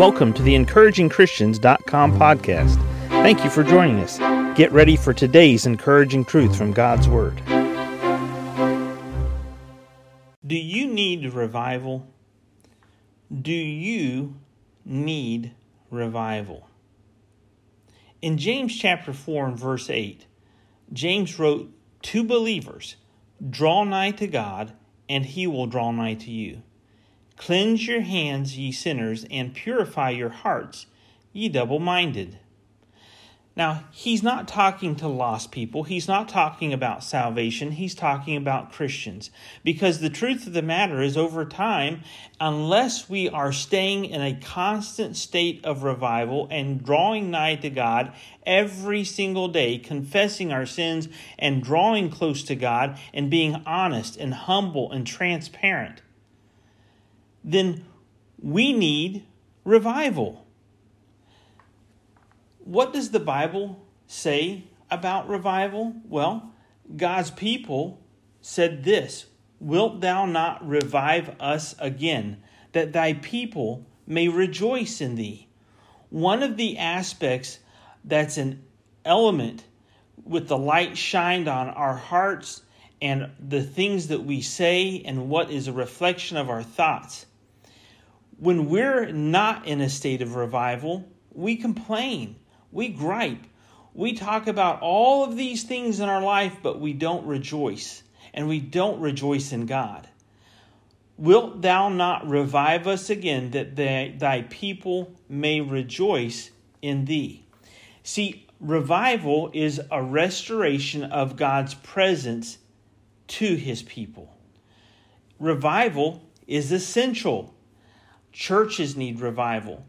Welcome to the encouragingchristians.com podcast. Thank you for joining us. Get ready for today's encouraging truth from God's Word. Do you need revival? Do you need revival? In James chapter 4 and verse 8, James wrote to believers, Draw nigh to God, and he will draw nigh to you. Cleanse your hands, ye sinners, and purify your hearts, ye double minded. Now, he's not talking to lost people. He's not talking about salvation. He's talking about Christians. Because the truth of the matter is, over time, unless we are staying in a constant state of revival and drawing nigh to God every single day, confessing our sins and drawing close to God and being honest and humble and transparent, then we need revival. What does the Bible say about revival? Well, God's people said this Wilt thou not revive us again, that thy people may rejoice in thee? One of the aspects that's an element with the light shined on our hearts and the things that we say and what is a reflection of our thoughts when we're not in a state of revival, we complain, we gripe, we talk about all of these things in our life, but we don't rejoice, and we don't rejoice in God. Wilt thou not revive us again, that thy, thy people may rejoice in thee? See, revival is a restoration of God's presence to his people. Revival is essential Churches need revival.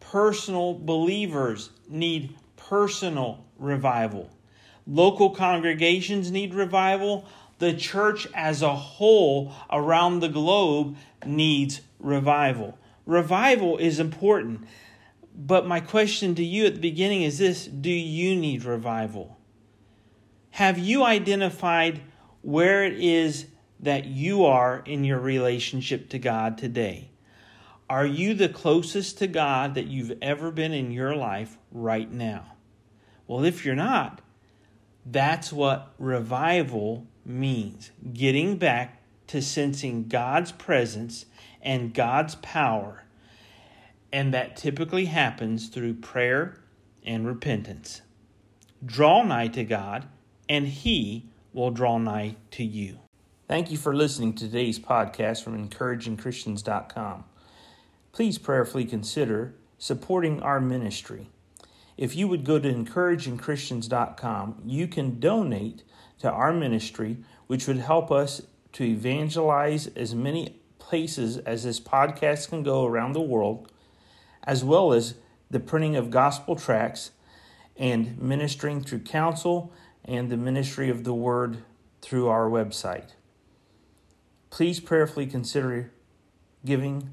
Personal believers need personal revival. Local congregations need revival. The church as a whole around the globe needs revival. Revival is important. But my question to you at the beginning is this Do you need revival? Have you identified where it is that you are in your relationship to God today? Are you the closest to God that you've ever been in your life right now? Well, if you're not, that's what revival means getting back to sensing God's presence and God's power. And that typically happens through prayer and repentance. Draw nigh to God, and He will draw nigh to you. Thank you for listening to today's podcast from encouragingchristians.com please prayerfully consider supporting our ministry. If you would go to encouragingchristians.com, you can donate to our ministry, which would help us to evangelize as many places as this podcast can go around the world, as well as the printing of gospel tracts and ministering through counsel and the ministry of the word through our website. Please prayerfully consider giving